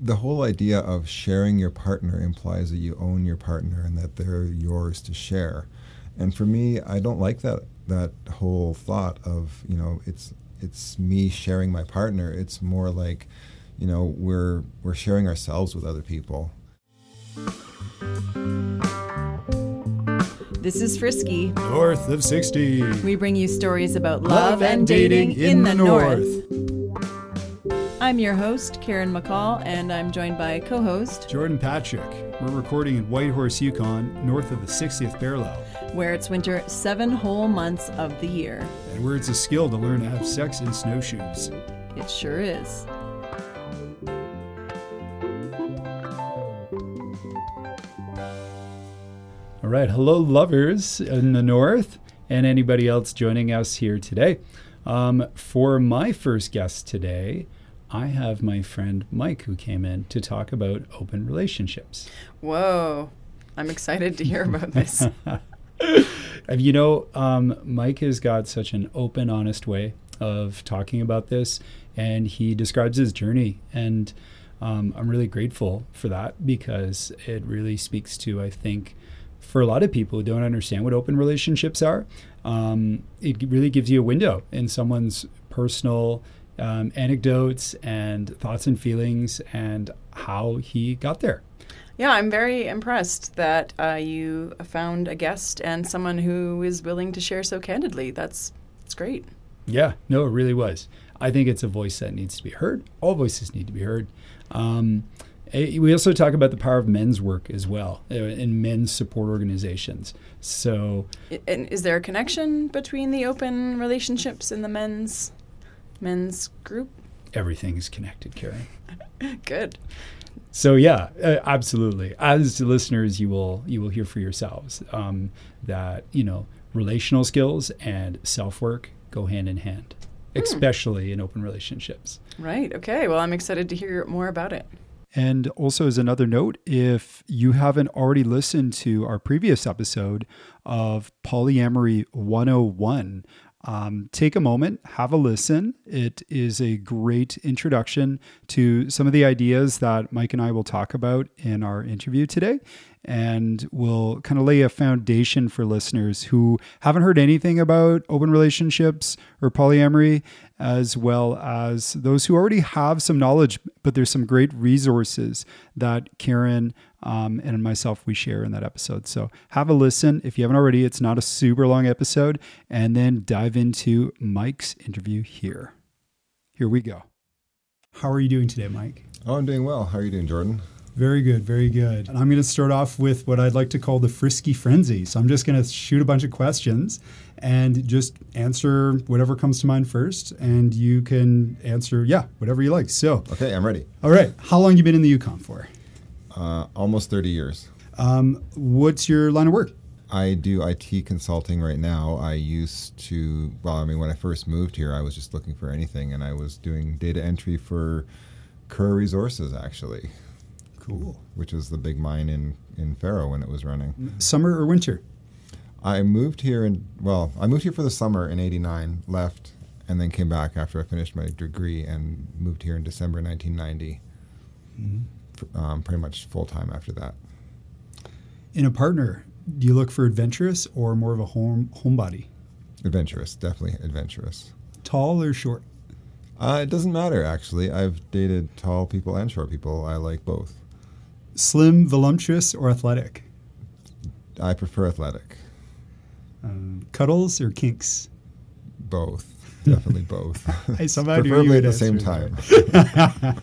the whole idea of sharing your partner implies that you own your partner and that they're yours to share. And for me, I don't like that that whole thought of you know it's it's me sharing my partner. It's more like you know we're we're sharing ourselves with other people. This is Frisky. North of 60. We bring you stories about love, and dating, in, the north. I'm your host, Karen McCall, and I'm joined by co host, Jordan Patrick. We're recording in Whitehorse, Yukon, north of the 60th parallel, where it's winter seven whole months of the year. and where it's a skill to learn to have sex in snowshoes. It sure is. All right. Hello, lovers in the north, and anybody else joining us here today. Um, for my first guest today, I have my friend Mike who came in to talk about open relationships. Whoa. I'm excited to hear about this. And you know, um, Mike has got such an open, honest way of talking about this, and he describes his journey. And um, I'm really grateful for that because it really speaks to, I think, for a lot of people who don't understand what open relationships are, um, it really gives you a window in someone's personal um, anecdotes and thoughts and feelings and how he got there. yeah, I'm very impressed that uh, you found a guest and someone who is willing to share so candidly. That's, it's great. Yeah, no, it really was. I think it's a voice that needs to be heard. All voices need to be heard. Um, we also talk about the power of men's work as well uh, in men's support organizations. So, And is there a connection between the open relationships and the men's men's group? everything is connected, Karen. Good. So yeah, uh, absolutely. As listeners, you will you will hear for yourselves um, that you know relational skills and self work go hand in hand, especially in open relationships. Right. Okay. Well, I'm excited to hear more about it. And also, as another note, if you haven't already listened to our previous episode of Polyamory 101, um, take a moment, have a listen. It is a great introduction to some of the ideas that Mike and I will talk about in our interview today. And will kind of lay a foundation for listeners who haven't heard anything about open relationships or polyamory, as well as those who already have some knowledge. But there's some great resources that Karen um, and myself we share in that episode. So have a listen if you haven't already. It's not a super long episode, and then dive into Mike's interview here. Here we go. How are you doing today, Mike? Oh, I'm doing well. How are you doing, Jordan? Very good, very good. And I'm going to start off with what I'd like to call the frisky frenzy. So I'm just going to shoot a bunch of questions and just answer whatever comes to mind first. And you can answer, yeah, whatever you like. So, Okay, I'm ready. all right, how long you been in the Yukon for? Uh, almost 30 years. Um, what's your line of work? I do IT consulting right now. I used to, well, I mean, when I first moved here, I was just looking for anything, and I was doing data entry for Curragh Resources, actually, Cool. which was the big mine in in Faro when it was running. Summer or winter? I moved here in, well, I moved here for the summer in '89, left, and then came back after I finished my degree and moved here in December 1990. F- Um, pretty much full time after that. In a partner, do you look for adventurous or more of a home homebody? Adventurous, definitely adventurous. Tall or short? Uh, it doesn't matter actually. I've dated tall people and short people. I like both. Slim, voluptuous, or athletic? I prefer athletic. Um, cuddles or kinks? Both. Definitely both. I somehow Preferably at the same time.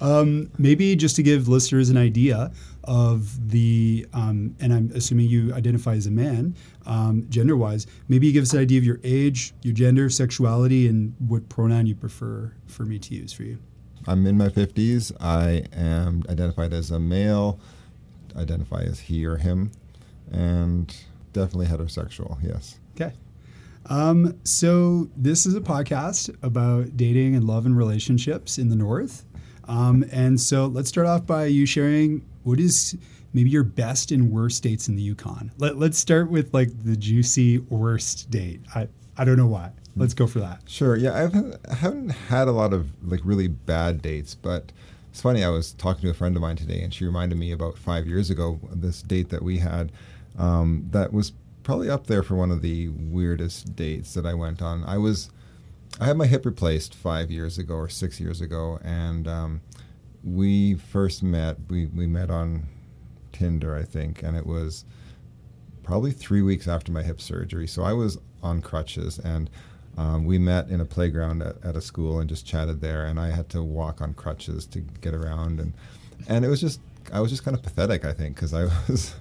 Um, maybe just to give listeners an idea of the, um, and I'm assuming you identify as a man, um, gender wise, maybe you give us an idea of your age, your gender, sexuality, and what pronoun you prefer for me to use for you. I'm in my 50s. I am identified as a male, identify as he or him, and definitely heterosexual, yes. Okay. Um, so this is a podcast about dating and love and relationships in the North. Um, and so let's start off by you sharing what is maybe your best and worst dates in the Yukon. Let, let's start with like the juicy worst date. I, I don't know why. Let's go for that. Sure. Yeah, I haven't, I haven't had a lot of like really bad dates, but it's funny. I was talking to a friend of mine today, and she reminded me about five years ago this date that we had. Um, that was probably up there for one of the weirdest dates that I went on. I was, I had my hip replaced five years ago or six years ago, and um, we first met. We we met on Tinder, I think, and it was probably three weeks after my hip surgery. So I was on crutches and um, we met in a playground at, at, a school and just chatted there. And I had to walk on crutches to get around, and and it was just I was just kind of pathetic, I think, because I was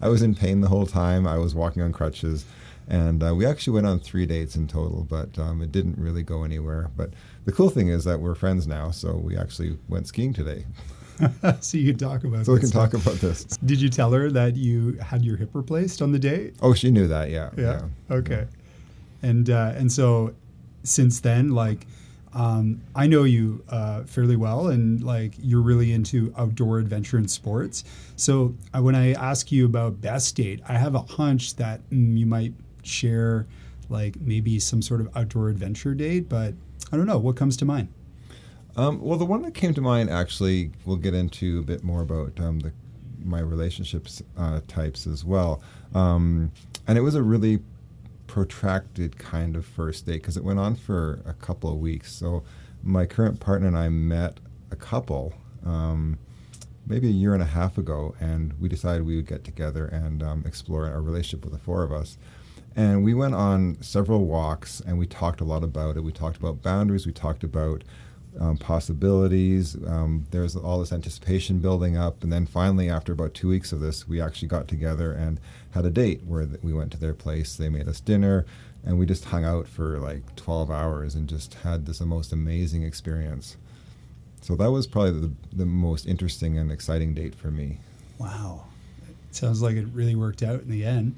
I was in pain the whole time. I was walking on crutches, and uh, we actually went on three dates in total, but um, it didn't really go anywhere. But the cool thing is that we're friends now, so we actually went skiing today. so you can talk about. This. So we can stuff. talk about this. Did you tell her that you had your hip replaced on the date? Oh, she knew that. Yeah. Yeah. yeah. Okay. Yeah. And uh, and so since then, like. Um, I know you uh, fairly well, and like you're really into outdoor adventure and sports. So uh, when I ask you about best date, I have a hunch that mm, you might share like maybe some sort of outdoor adventure date, but I don't know what comes to mind. Um, well, the one that came to mind actually, we'll get into a bit more about um, the, my relationships uh, types as well. Um, and it was a really protracted kind of first date because it went on for a couple of weeks. So my current partner and I met a couple um, maybe a year and a half ago, and we decided we would get together and um, explore our relationship with the four of us. And we went on several walks and we talked a lot about it. We talked about boundaries, we talked about um, possibilities. Um, there's all this anticipation building up, and then finally, after about two weeks of this, we actually got together and had a date where th- we went to their place. They made us dinner, and we just hung out for like 12 hours and just had this most amazing experience. So that was probably the, the most interesting and exciting date for me. Wow, it sounds like it really worked out in the end.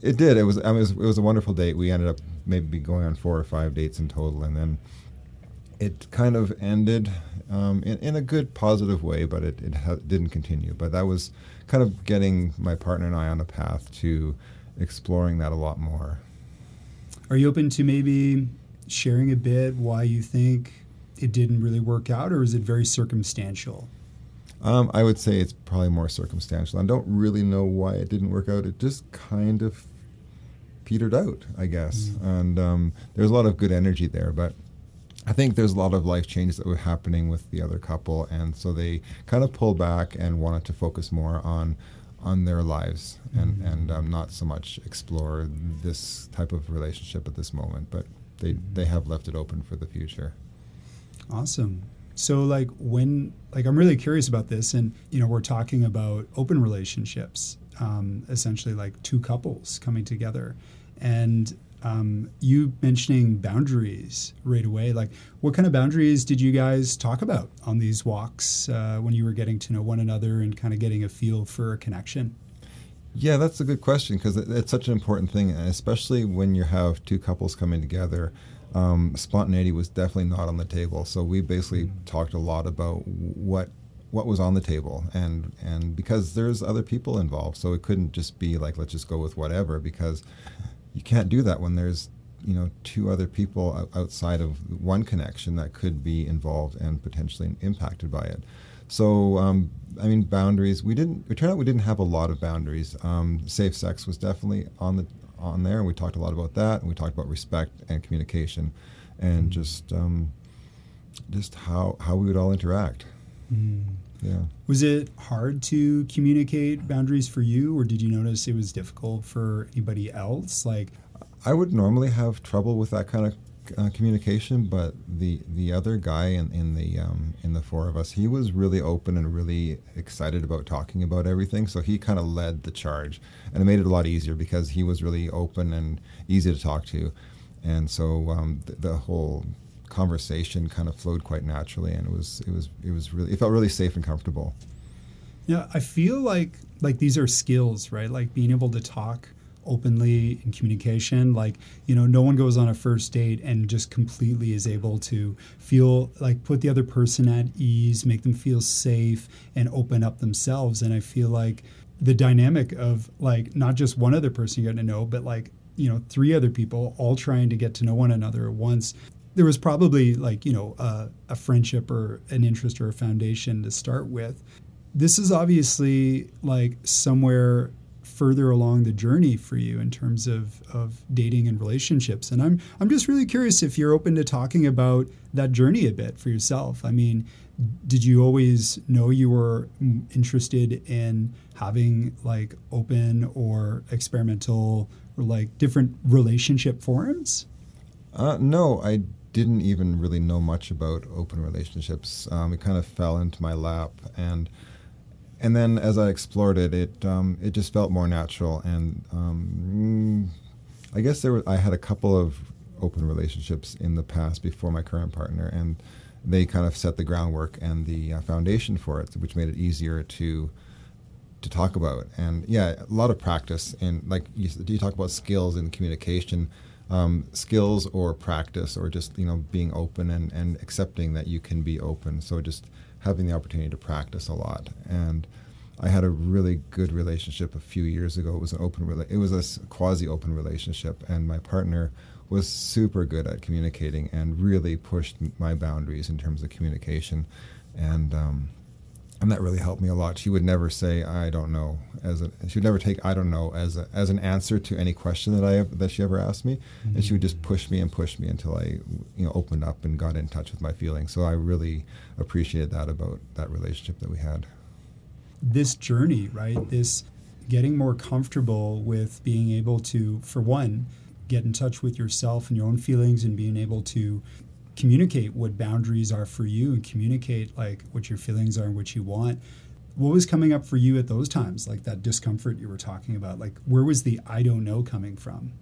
It did. It was. I mean, it was, it was a wonderful date. We ended up maybe going on four or five dates in total, and then it kind of ended um, in, in, a good, positive way, but it, it ha- didn't continue. But that was kind of getting my partner and I on a path to exploring that a lot more. Are you open to maybe sharing a bit why you think it didn't really work out, or is it very circumstantial? Um, I would say it's probably more circumstantial. I don't really know why it didn't work out. It just kind of petered out, I guess. Mm. And um, there's a lot of good energy there, but I think there's a lot of life changes that were happening with the other couple, and so they kind of pulled back and wanted to focus more on on their lives and mm-hmm. and um, not so much explore this type of relationship at this moment. But they mm-hmm. they have left it open for the future. Awesome. So like when like I'm really curious about this, and you know we're talking about open relationships, um, essentially like two couples coming together, and um, you mentioning boundaries right away, like what kind of boundaries did you guys talk about on these walks uh, when you were getting to know one another and kind of getting a feel for a connection? Yeah, that's a good question because it, it's such an important thing, especially when you have two couples coming together. Um, spontaneity was definitely not on the table, so we basically mm-hmm. talked a lot about what what was on the table and and because there's other people involved so it couldn't just be like let's just go with whatever because you can't do that when there's you know two other people outside of one connection that could be involved and potentially impacted by it. So um, I mean boundaries. We didn't. It turned out we didn't have a lot of boundaries. Um, safe sex was definitely on the on there, and we talked a lot about that. And we talked about respect and communication, and just um, just how how we would all interact. Mm. Yeah. Was it hard to communicate boundaries for you, or did you notice it was difficult for anybody else? Like, I would normally have trouble with that kind of uh, communication, but the the other guy in, in the um, in the four of us, he was really open and really excited about talking about everything. So he kind of led the charge, and it made it a lot easier because he was really open and easy to talk to, and so um, the, the whole conversation kind of flowed quite naturally, and it was it was it was really it felt really safe and comfortable. Yeah, I feel like like these are skills, right? Like being able to talk openly in communication like you know no one goes on a first date and just completely is able to feel like put the other person at ease make them feel safe and open up themselves and i feel like the dynamic of like not just one other person you got to know but like you know three other people all trying to get to know one another at once there was probably like you know a friendship or an interest or a foundation to start with. This is obviously like somewhere further along the journey for you in terms of, of dating and relationships. And I'm I'm just really curious if you're open to talking about that journey a bit for yourself. I mean, did you always know you were interested in having like open or experimental or like different relationship forums? Uh, no, I didn't even really know much about open relationships. Um, it kind of fell into my lap, and and then as I explored it, it um, it just felt more natural. And um, I guess there were, I had a couple of open relationships in the past before my current partner, and they kind of set the groundwork and the uh, foundation for it, which made it easier to to talk about. And yeah, a lot of practice and like you, you talk about skills in communication. Um, skills or practice or just you know being open and, and accepting that you can be open. So just having the opportunity to practice a lot. And I had a really good relationship a few years ago. It was an open, rela- it was a quasi open relationship, and my partner was super good at communicating and really pushed my boundaries in terms of communication, and um, and that really helped me a lot. She would never say I don't know as a, she would never take I don't know as a, as an answer to any question that I have that she ever asked me, mm-hmm. and she would just push me and push me until I you know opened up and got in touch with my feelings. So I really appreciated that about that relationship that we had. This journey, right? This getting more comfortable with being able to, for one, get in touch with yourself and your own feelings and being able to communicate what boundaries are for you and communicate like what your feelings are and what you want. What was coming up for you at those times? Like that discomfort you were talking about like where was the i don't know coming from?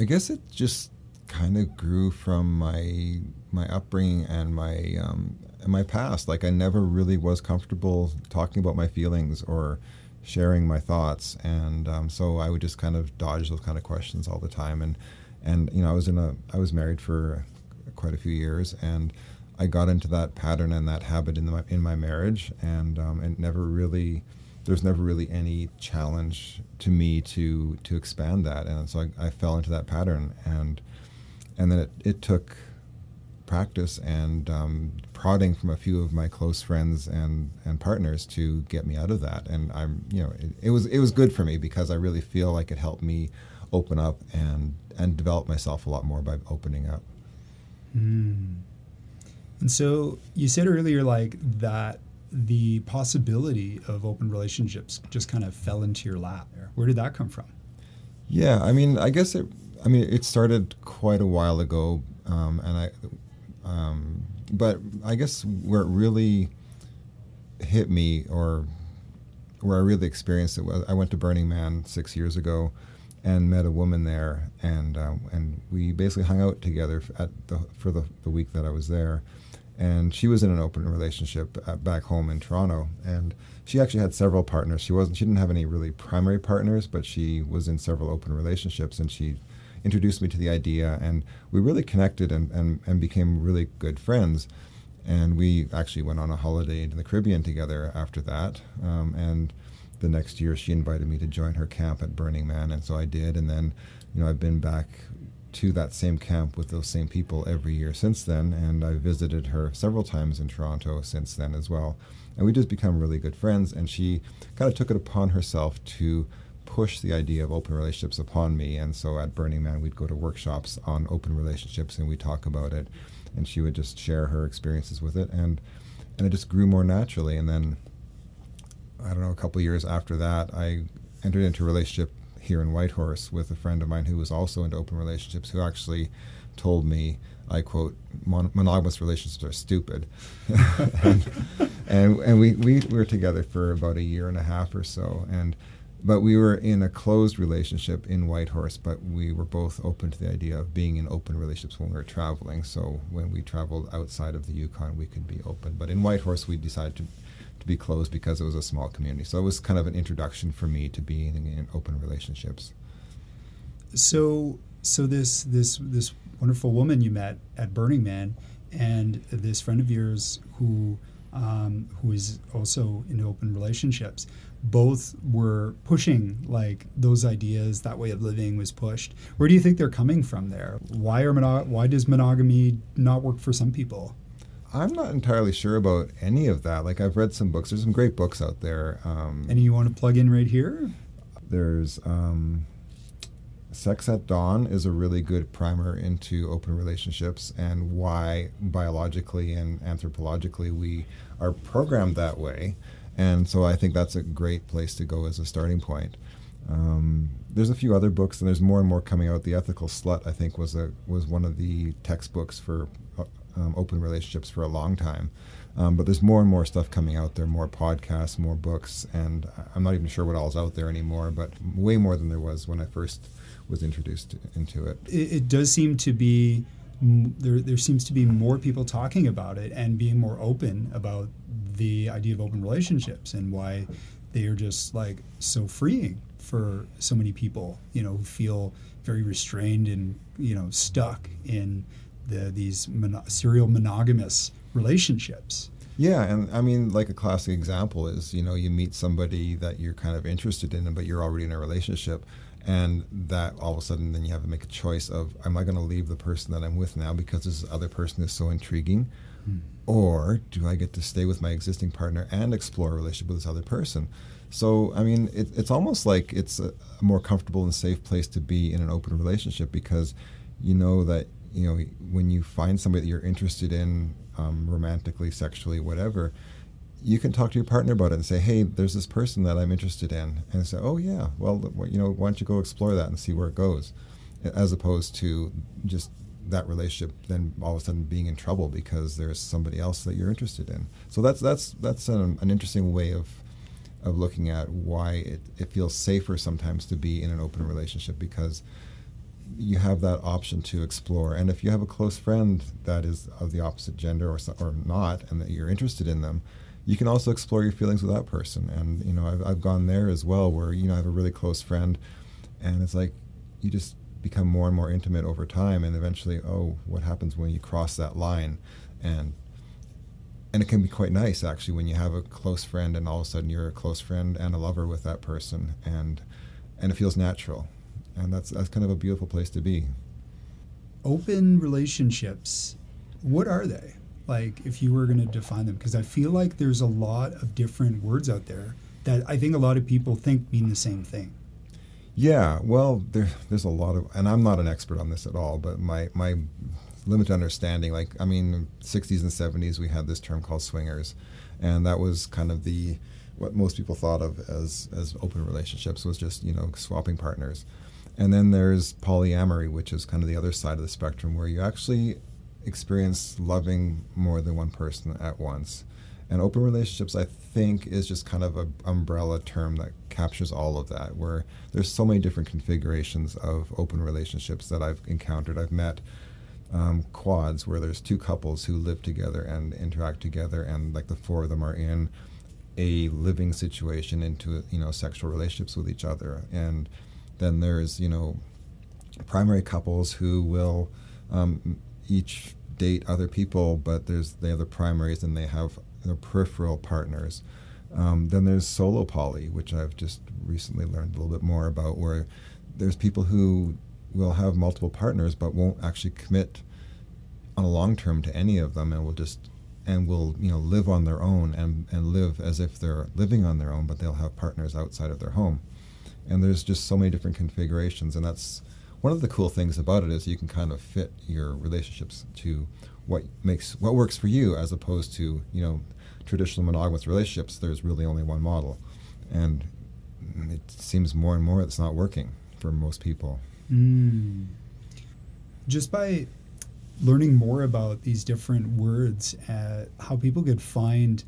I guess it just kind of grew from my my upbringing and my um, and my past. Like i never really was comfortable talking about my feelings or sharing my thoughts, and um, so I would just kind of dodge those kind of questions all the time. And and you know, I was in a I was married for quite a few years, and I got into that pattern and that habit in my in my marriage, and um, and never really there's never really any challenge to me to to expand that, and so I, I fell into that pattern, and and then it, it took practice and um, prodding from a few of my close friends and, and partners to get me out of that. And I'm, you know, it, it, was it was good for me because I really feel like it helped me open up and and develop myself a lot more by opening up. Mm. And so you said earlier, like that the possibility of open relationships just kind of fell into your lap. Where did that come from? Yeah, I mean, I guess it. I mean, it started quite a while ago, um, and I um, but I guess where it really hit me, or where I really experienced it, was I went to Burning Man six years ago, and met a woman there, and uh, and we basically hung out together at the, for the, the week that I was there, and she was in an open relationship at, back home in Toronto, and she actually had several partners. She wasn't she didn't have any really primary partners, but she was in several open relationships, and she introduced me to the idea, and we really connected and, and, and became really good friends. And we actually went on a holiday into the Caribbean together after that. Um, and the next year, she invited me to join her camp at Burning Man, and so I did. And then, you know, I've been back to that same camp with those same people every year since then, and I visited her several times in Toronto since then as well. And we just become really good friends, and she kind of took it upon herself to push the idea of open relationships upon me. And so at Burning Man, we'd go to workshops on open relationships and we talk about it. And she would just share her experiences with it. And, and it just grew more naturally. And then, I don't know, a couple years after that, I entered into a relationship here in Whitehorse with a friend of mine who was also into open relationships, who actually told me, I quote, Mon- monogamous relationships are stupid. and, and, and we, we, we were together for about a year and a half or so. And but we were in a closed relationship in Whitehorse, but we were both open to the idea of being in open relationships when we were traveling. So when we traveled outside of the Yukon, we could be open. But in Whitehorse, we decided to, to be closed because it was a small community. So it was kind of an introduction for me to being in open relationships. So, so this this this wonderful woman you met at Burning Man, and this friend of yours who um, who is also in open relationships. Both were pushing like those ideas. That way of living was pushed. Where do you think they're coming from there? Why are mono- why does monogamy not work for some people? I'm not entirely sure about any of that. Like I've read some books. There's some great books out there. Um, Any you want to plug in right here? there's um, Sex at Dawn is a really good primer into open relationships and why biologically and anthropologically we are programmed that way. And so I think that's a great place to go as a starting point. Um, there's a few other books, and there's more and more coming out. The Ethical Slut, I think, was a was one of the textbooks for uh, um, open relationships for a long time. Um, but there's more and more stuff coming out there, more podcasts, more books, and I'm not even sure what all's out there anymore. But way more than there was when I first was introduced into it. it, it does seem to be there. There seems to be more people talking about it and being more open about the idea of open relationships and why they are just like so freeing for so many people. You know, who feel very restrained and you know stuck in the these mono- serial monogamous relationships. Yeah, and I mean, like a classic example is, you know, you meet somebody that you're kind of interested in, but you're already in a relationship, and that all of a sudden then you have to make a choice of, am I going to leave the person that I'm with now because this other person is so intriguing, hmm. or do I get to stay with my existing partner and explore a relationship with this other person? So, I mean, it, it's almost like it's a more comfortable and safe place to be in an open relationship because you know that you know when you find somebody that you're interested in um, romantically sexually whatever you can talk to your partner about it and say hey there's this person that i'm interested in. And say oh yeah. Well you know why don't you go explore that and see where it goes? As opposed to just that relationship then all of a sudden being in trouble because there's somebody else that you're interested in. So that's that's that's an, an interesting way of of looking at why it, it feels safer sometimes to be in an open relationship because you have that option to explore. And if you have a close friend that is of the opposite gender or, or not, and that you're interested in them, you can also explore your feelings with that person. And, you know, I've, I've gone there as well where, you know, I have a really close friend and it's like you just become more and more intimate over time. And eventually, oh, what happens when you cross that line? And and it can be quite nice actually when you have a close friend and all of a sudden you're a close friend and a lover with that person and and it feels natural and that's that's kind of a beautiful place to be. Open relationships what are they? Like if you were going to define them? Because i feel like there's a lot of different words out there that i think a lot of people think mean the same thing. Yeah well there, there's a lot of and i'm not an expert on this at all but my my limited understanding like i mean 60s and 70s we had this term called swingers. And that was kind of the what most people thought of as as open relationships was just you know swapping partners and then there's polyamory which is kind of the other side of the spectrum where you actually experience loving more than one person at once. And open relationships i think is just kind of an umbrella term that captures all of that where there's so many different configurations of open relationships that i've encountered. I've met um, quads where there's two couples who live together and interact together and like the four of them are in a living situation into you know sexual relationships with each other. And then there's you know primary couples who will um, each date other people but there's they have the primaries and they have their peripheral partners. Um, then there's solo poly which i've just recently learned a little bit more about where there's people who will have multiple partners but won't actually commit on a long term to any of them and will just and will you know live on their own and, and live as if they're living on their own but they'll have partners outside of their home and there's just so many different configurations and that's one of the cool things about it is you can kind of fit your relationships to what makes what works for you as opposed to you know traditional monogamous relationships. There's really only one model. And it seems more and more it's not working for most people. Mm. Just by learning more about these different words, uh, how people could find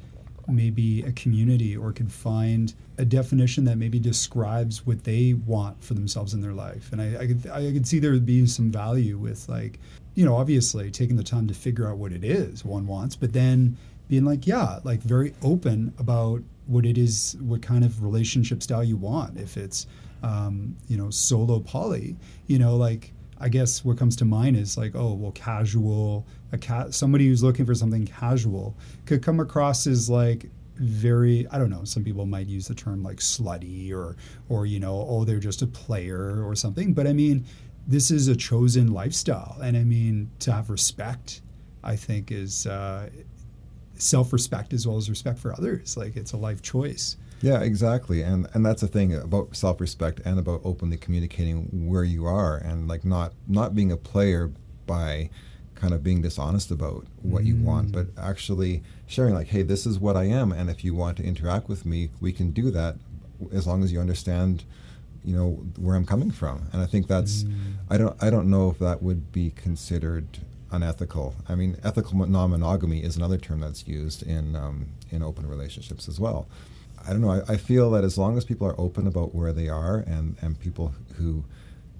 maybe a community or could find a definition that maybe describes what they want for themselves in their life. And I, I could I could see there being some value with like, you know, obviously taking the time to figure out what it is one wants, but then being like, yeah, like very open about what it is, what kind of relationship style you want. If it's um, you know, solo poly, you know, like I guess what comes to mind is like, oh, well, casual. A cat, somebody who's looking for something casual could come across as like very i don't know some people might use the term like slutty or or you know oh they're just a player or something. But i mean this is a chosen lifestyle. And i mean to have respect i think is uh, self-respect as well as respect for others. Like it's a life choice yeah exactly and and that's the thing about self-respect and about openly communicating where you are and like not not being a player by kind of being dishonest about what mm. you want, but actually sharing like, hey, this is what I am, and if you want to interact with me, we can do that as long as you understand, you know, where I'm coming from. And I think that's, mm. I don't, I don't know if that would be considered unethical. I mean, ethical non-monogamy is another term that's used in um, in open relationships as well. I don't know. I, I feel that as long as people are open about where they are, and and people who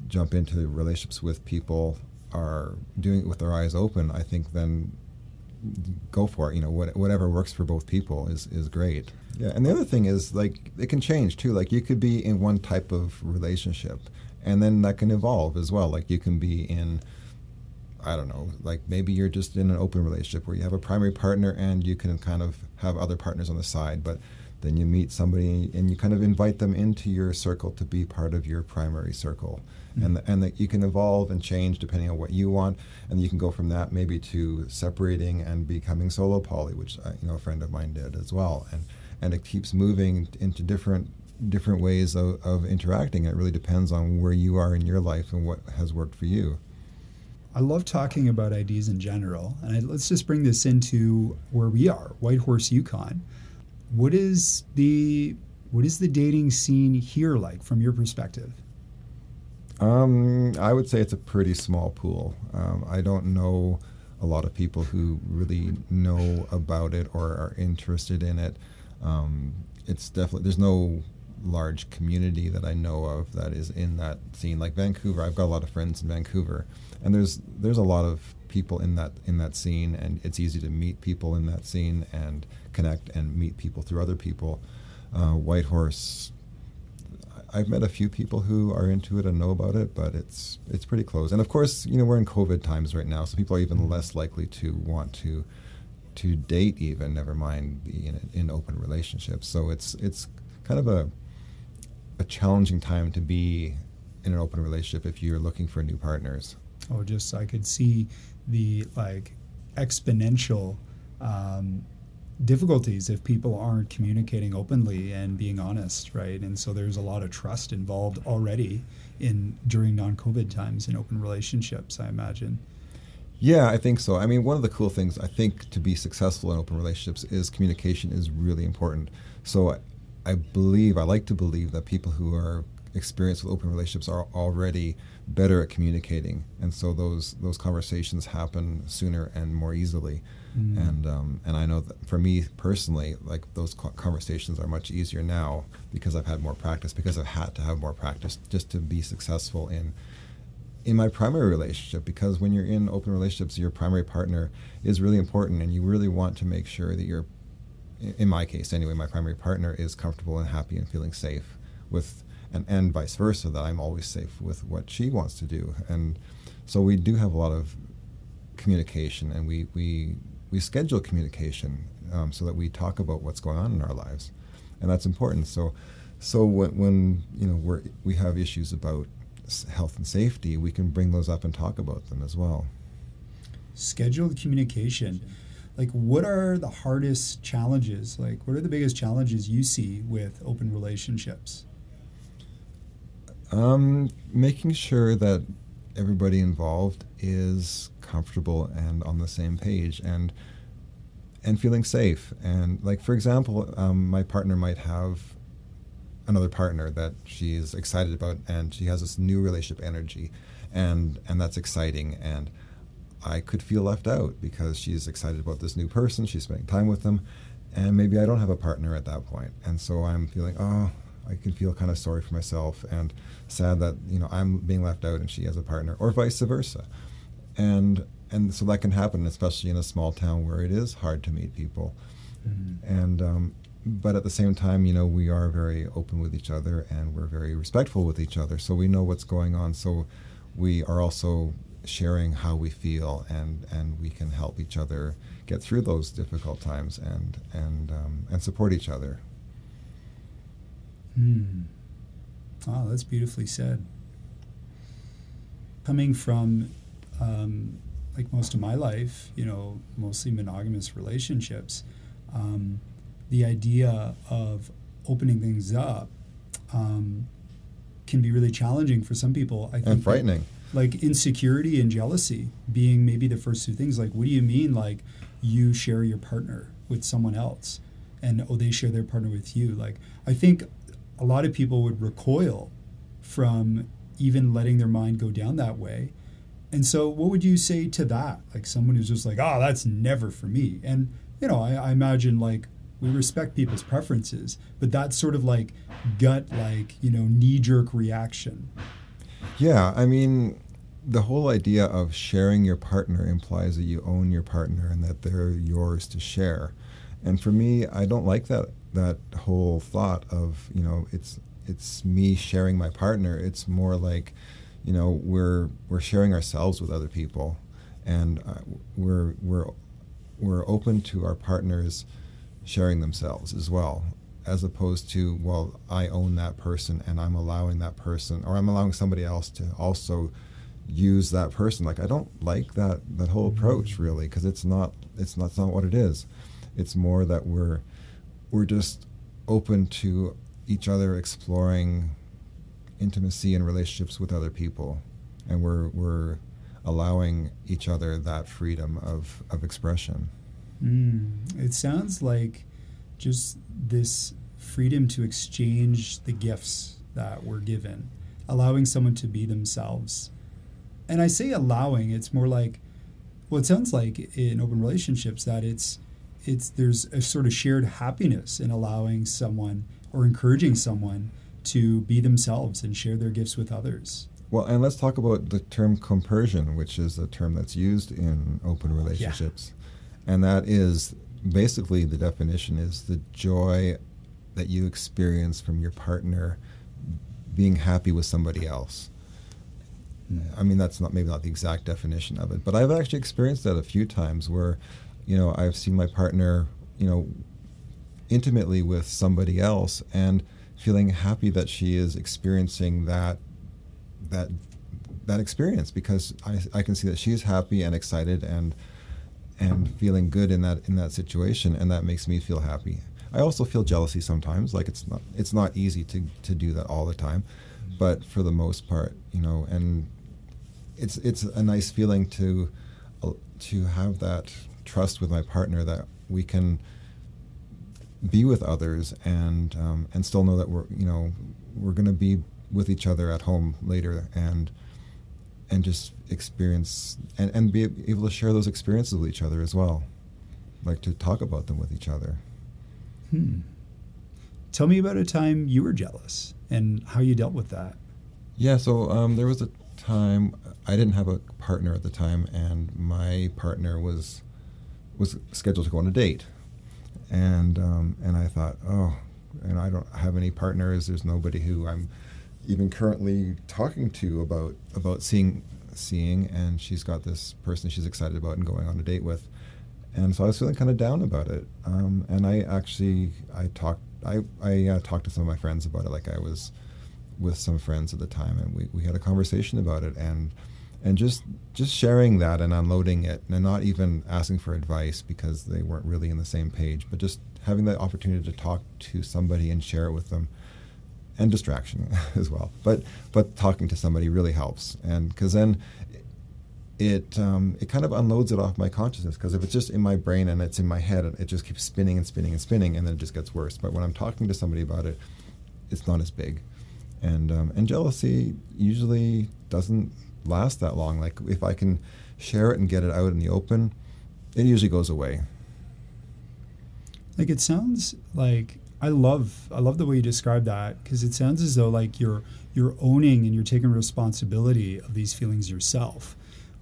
jump into relationships with people are doing it with their eyes open, I think then go for it. You know, what, whatever works for both people is is great. Yeah, and the other thing is like it can change too. Like you could be in one type of relationship, and then that can evolve as well. Like you can be in. I don't know, like maybe you're just in an open relationship where you have a primary partner and you can kind of have other partners on the side, but then you meet somebody and you kind of invite them into your circle to be part of your primary circle mm-hmm. and and that you can evolve and change depending on what you want, and you can go from that maybe to separating and becoming solo poly, which I, uh, you know a friend of mine did as well, and and it keeps moving into different different ways of, of interacting. It really depends on where you are in your life and what has worked for you. I love talking about ideas in general, and I, let's just bring this into where we are, Whitehorse, Yukon. What is the what is the dating scene here like from your perspective? Um, I would say it's a pretty small pool. Um, I don't know a lot of people who really know about it or are interested in it. Um, it's definitely there's no large community that I know of that is in that scene. Like Vancouver, I've got a lot of friends in Vancouver, and there's there's a lot of people in that in that scene, and it's easy to meet people in that scene and connect and meet people through other people. Uh, Whitehorse I've met a few people who are into it and know about it, but it's it's pretty close. And of course, you know, we're in COVID times right now, so people are even mm-hmm. less likely to want to to date, even never mind be in, in open relationships. So it's it's kind of a a challenging time to be in an open relationship if you're looking for new partners. Oh, just I could see the like exponential um, difficulties if people aren't communicating openly and being honest, right? And so there's a lot of trust involved already in during non-COVID times in open relationships, I imagine. Yeah, I think so. I mean, one of the cool things I think to be successful in open relationships is communication is really important. So I, I believe, I like to believe that people who are experienced with open relationships are already better at communicating, and so those those conversations happen sooner and more easily. Mm. And um, and I know that for me personally, like those conversations are much easier now because I've had more practice, because I've had to have more practice just to be successful in in my primary relationship. Because when you're in open relationships, your primary partner is really important, and you really want to make sure that you're, in my case anyway, my primary partner is comfortable and happy and feeling safe with, and and vice versa, that I'm always safe with what she wants to do, and so we do have a lot of communication, and we we we schedule communication um, so that we talk about what's going on in our lives, and that's important. So, so when, when you know we we have issues about health and safety, we can bring those up and talk about them as well. Scheduled communication. Like, what are the hardest challenges? Like, what are the biggest challenges you see with open relationships? Um, making sure that everybody involved is comfortable and on the same page and and feeling safe. And like for example um, my partner might have another partner that she's excited about and she has this new relationship energy and and that's exciting and I could feel left out because she's excited about this new person she's spending time with them and maybe I don't have a partner at that point. And so I'm feeling oh I can feel kind of sorry for myself and sad that you know I'm being left out and she has a partner, or vice versa, and and so that can happen, especially in a small town where it is hard to meet people, mm-hmm. and um, but at the same time, you know, we are very open with each other and we're very respectful with each other, so we know what's going on. So we are also sharing how we feel and and we can help each other get through those difficult times and and um, and support each other. Hmm. Oh, that's beautifully said. Coming from um, like most of my life, you know, mostly monogamous relationships, um, the idea of opening things up um, can be really challenging for some people. I think and frightening. That, like insecurity and jealousy being maybe the first two things. Like, what do you mean? Like, you share your partner with someone else, and oh, they share their partner with you. Like, I think a lot of people would recoil from even letting their mind go down that way. And so, what would you say to that? Like someone who's just like, "Oh, that's never for me." And you know, I, I imagine like we respect people's preferences, but that's sort of like gut, like you know, knee jerk reaction. Yeah, I mean, the whole idea of sharing your partner implies that you own your partner and that they're yours to share. And for me, I don't like that that whole thought of you know it's it's me sharing my partner. It's more like you know we're we're sharing ourselves with other people, and uh, we're we're we're open to our partners sharing themselves as well, as opposed to well I own that person and I'm allowing that person or I'm allowing somebody else to also use that person. Like I don't like that that whole mm-hmm. approach really because it's not it's not, it's not what it is. It's more that we're we're just open to each other exploring intimacy and relationships with other people, and we're we're allowing each other that freedom of of expression. Mm, it sounds like just this freedom to exchange the gifts that we're given, allowing someone to be themselves. And I say allowing, it's more like, well, it sounds like in open relationships that it's it's there's a sort of shared happiness in allowing someone or encouraging someone to be themselves and share their gifts with others. Well, and let's talk about the term compersion, which is a term that's used in open relationships. Yeah. And that is basically the definition is the joy that you experience from your partner being happy with somebody else. I mean, that's not maybe not the exact definition of it, but I've actually experienced that a few times where, you know, I've seen my partner, you know, intimately with somebody else and feeling happy that she is experiencing that that that experience because I, I can see that she's happy and excited and and feeling good in that in that situation and that makes me feel happy. I also feel jealousy sometimes like it's not it's not easy to to do that all the time but for the most part you know and it's it's a nice feeling to to have that trust with my partner that we can be with others and um, and still know that we're you know we're going to be with each other at home later and and just experience and, and be able to share those experiences with each other as well. Like to talk about them with each other. Hmm. Tell me about a time you were jealous and how you dealt with that. Yeah so um, there was a time i didn't have a partner at the time and my partner was was scheduled to go on a date. And um, and I thought, oh, and I don't have any partners. There's nobody who I'm even currently talking to about about seeing seeing, and she's got this person she's excited about and going on a date with, and so I was feeling kind of down about it. Um, and I actually I talked I I uh, talked to some of my friends about it, like I was with some friends at the time, and we, we had a conversation about it, and and just just sharing that and unloading it and not even asking for advice because they weren't really in the same page but just having the opportunity to talk to somebody and share it with them. And distraction as well. But but talking to somebody really helps. And because then it um, it kind of unloads it off my consciousness. Because if it's just in my brain and it's in my head it just keeps spinning and spinning and spinning and then it just gets worse. But when i'm talking to somebody about it it's not as big. And um, and jealousy usually doesn't last that long. Like if I can share it and get it out in the open, it usually goes away. Like it sounds like I love I love the way you describe that because it sounds as though like you're you're owning and you're taking responsibility of these feelings yourself,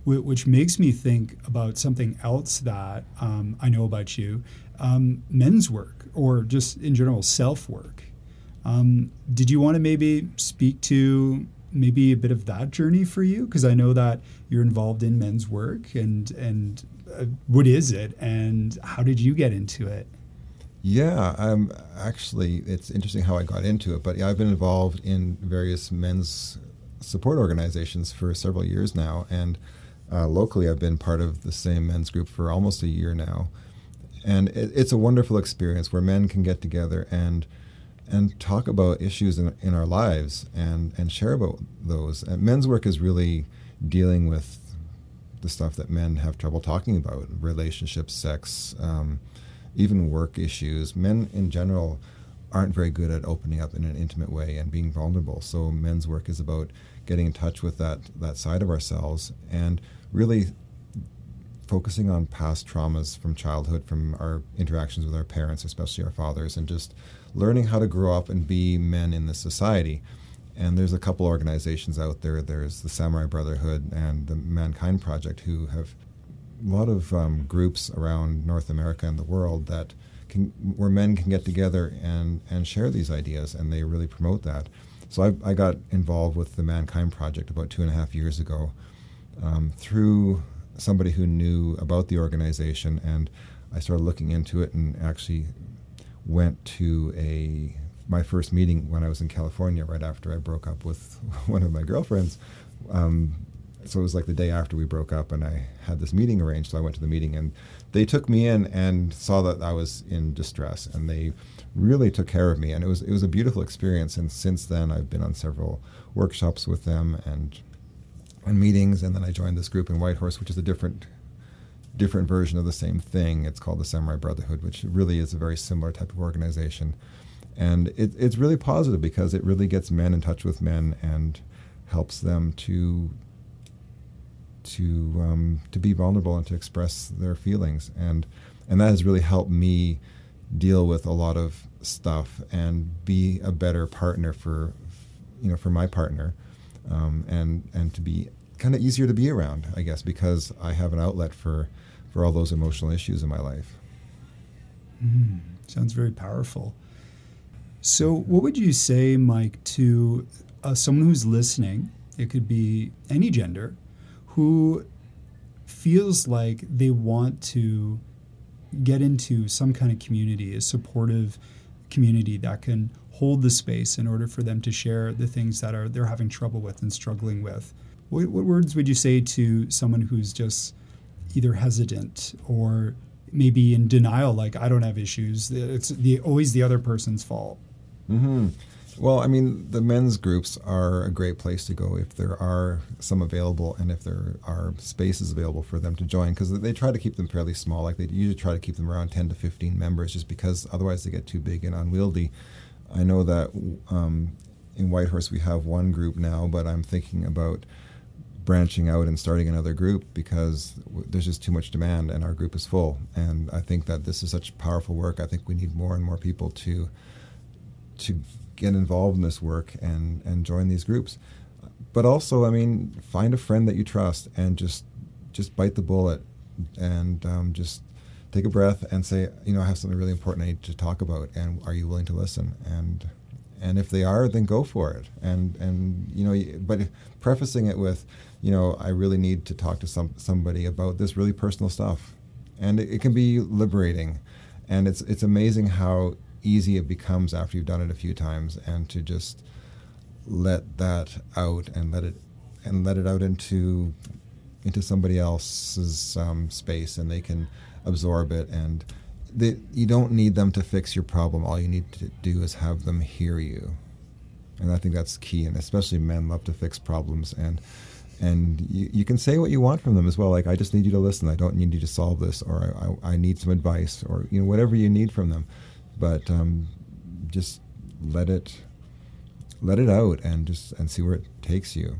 which makes me think about something else that um, I know about you, um, men's work or just in general self work. Um, did you want to maybe speak to maybe a bit of that journey for you? Because I know that you're involved in men's work, and and uh, what is it, and how did you get into it? Yeah, um, actually, it's interesting how I got into it. But I've been involved in various men's support organizations for several years now, and uh, locally, I've been part of the same men's group for almost a year now, and it, it's a wonderful experience where men can get together and and talk about issues in, in our lives and and share about those. And men's work is really dealing with the stuff that men have trouble talking about: relationships, sex. Um, even work issues. Men in general aren't very good at opening up in an intimate way and being vulnerable. So men's work is about getting in touch with that that side of ourselves and really focusing on past traumas from childhood, from our interactions with our parents, especially our fathers, and just learning how to grow up and be men in this society. And there's a couple organizations out there. There's the Samurai Brotherhood and the Mankind Project who have a lot of um, groups around North America and the world that can, where men can get together and, and share these ideas, and they really promote that. So I, I got involved with the Mankind Project about two and a half years ago um, through somebody who knew about the organization, and I started looking into it and actually went to a my first meeting when I was in California right after I broke up with one of my girlfriends. Um, so it was like the day after we broke up and I had this meeting arranged. So I went to the meeting and they took me in and saw that I was in distress and they really took care of me. And it was, it was a beautiful experience. And since then I've been on several workshops with them and, and meetings. And then I joined this group in Whitehorse, which is a different, different version of the same thing. It's called the Samurai Brotherhood, which really is a very similar type of organization. And it, it's really positive because it really gets men in touch with men and helps them to to um, to be vulnerable and to express their feelings, and and that has really helped me deal with a lot of stuff and be a better partner for you know for my partner, um, and and to be kind of easier to be around, I guess, because I have an outlet for for all those emotional issues in my life. Mm, sounds very powerful. So, what would you say, Mike, to uh, someone who's listening? It could be any gender who feels like they want to get into some kind of community, a supportive community that can hold the space in order for them to share the things that are they're having trouble with and struggling with. What, what words would you say to someone who's just either hesitant or maybe in denial, like I don't have issues? It's the always the other person's fault. Mm-hmm. Well, I mean, the men's groups are a great place to go if there are some available and if there are spaces available for them to join because they try to keep them fairly small. Like they usually try to keep them around 10 to 15 members just because otherwise they get too big and unwieldy. I know that um, in Whitehorse we have one group now, but I'm thinking about branching out and starting another group because there's just too much demand and our group is full. And I think that this is such powerful work. I think we need more and more people to to get involved in this work and and join these groups. But also, I mean, find a friend that you trust and just just bite the bullet and um, just take a breath and say, you know, I have something really important I need to talk about, and are you willing to listen? And and if they are, then go for it. And and you know, but prefacing it with, you know, I really need to talk to some somebody about this really personal stuff, and it, it can be liberating, and it's it's amazing how easy it becomes after you've done it a few times and to just let that out and let it and let it out into into somebody else's um, space and they can absorb it and they, you don't need them to fix your problem. All you need to do is have them hear you. And i think that's key and especially men love to fix problems and and you, you can say what you want from them as well like i just need you to listen. I don't need you to solve this or I, I, I need some advice or you know whatever you need from them. But um, just let it let it out and just and see where it takes you.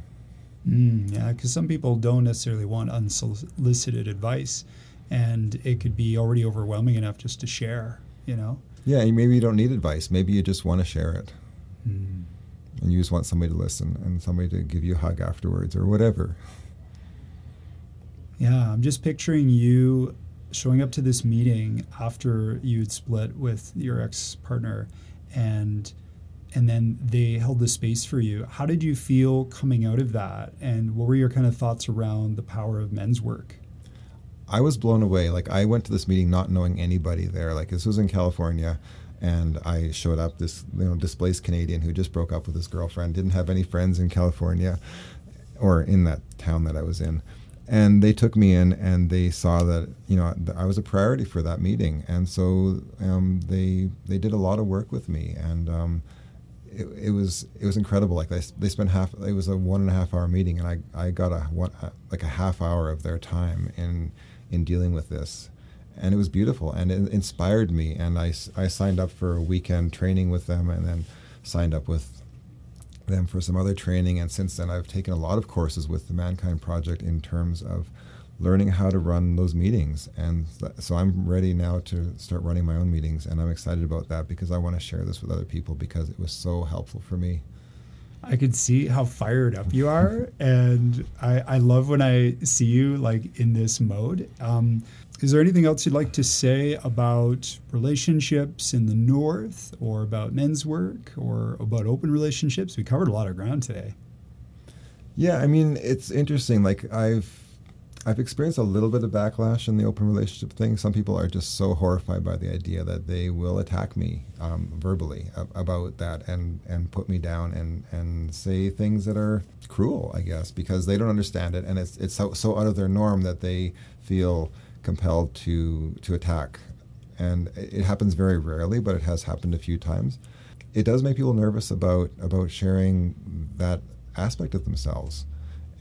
Mm, yeah, because some people don't necessarily want unsolicited advice, and it could be already overwhelming enough just to share. You know. Yeah, maybe you don't need advice. Maybe you just want to share it, mm. and you just want somebody to listen and somebody to give you a hug afterwards or whatever. Yeah, I'm just picturing you showing up to this meeting after you'd split with your ex partner and and then they held the space for you. How did you feel coming out of that? And what were your kind of thoughts around the power of men's work? I was blown away. Like I went to this meeting not knowing anybody there. Like this was in California, and I showed up this you know displaced Canadian who just broke up with his girlfriend, didn't have any friends in California, or in that town that I was in, and they took me in and they saw that you know I was a priority for that meeting, and so um, they they did a lot of work with me and. Um, it, it, was it was incredible. Like they, they spent half. It was a one and a half hour meeting, and I, I got a one like a half hour of their time in in dealing with this. And it was beautiful and it inspired me. And I, I signed up for a weekend training with them and then signed up with them for some other training. And since then, I've taken a lot of courses with the Mankind Project in terms of learning how to run those meetings. And so I'm ready now to start running my own meetings. And I'm excited about that because I want to share this with other people because it was so helpful for me. I can see how fired up you are, and I, I love when I see you like in this mode. Um, is there anything else you'd like to say about relationships in the North, or about men's work, or about open relationships? We covered a lot of ground today. Yeah, I mean, it's interesting. Like I've I've experienced a little bit of backlash in the open relationship thing. Some people are just so horrified by the idea that they will attack me um, verbally about that and, and put me down and, and say things that are cruel, I guess, because they don't understand it and it's, it's so, so out of their norm that they feel compelled to, to attack. And it happens very rarely, but it has happened a few times. It does make people nervous about, about sharing that aspect of themselves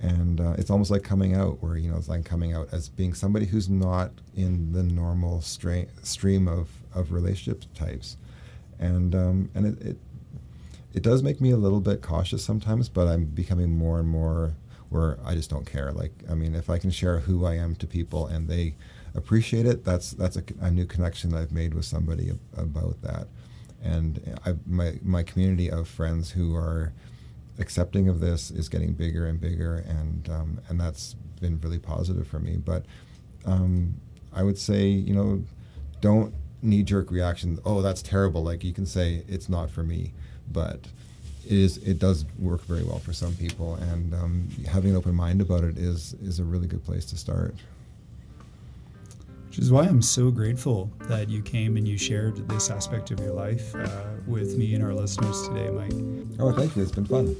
and uh, it's almost like coming out where you know it's like coming out as being somebody who's not in the normal stra- stream of, of relationship types. And um, and it, it, it does make me a little bit cautious sometimes but i'm becoming more and more where i just don't care. Like i mean if i can share who i am to people and they appreciate it that's that's a, a new connection that i've made with somebody about that. And I, my my community of friends who are accepting of this is getting bigger and bigger, and um, and that's been really positive for me. But um, I would say, you know, don't knee jerk reaction. Oh, that's terrible. Like you can say it's not for me, but it is. It does work very well for some people, and um, having an open mind about it is is a really good place to start which is why I'm so grateful that you came and you shared this aspect of your life uh, with me and our listeners today, Mike. Oh, thank you. It's been fun.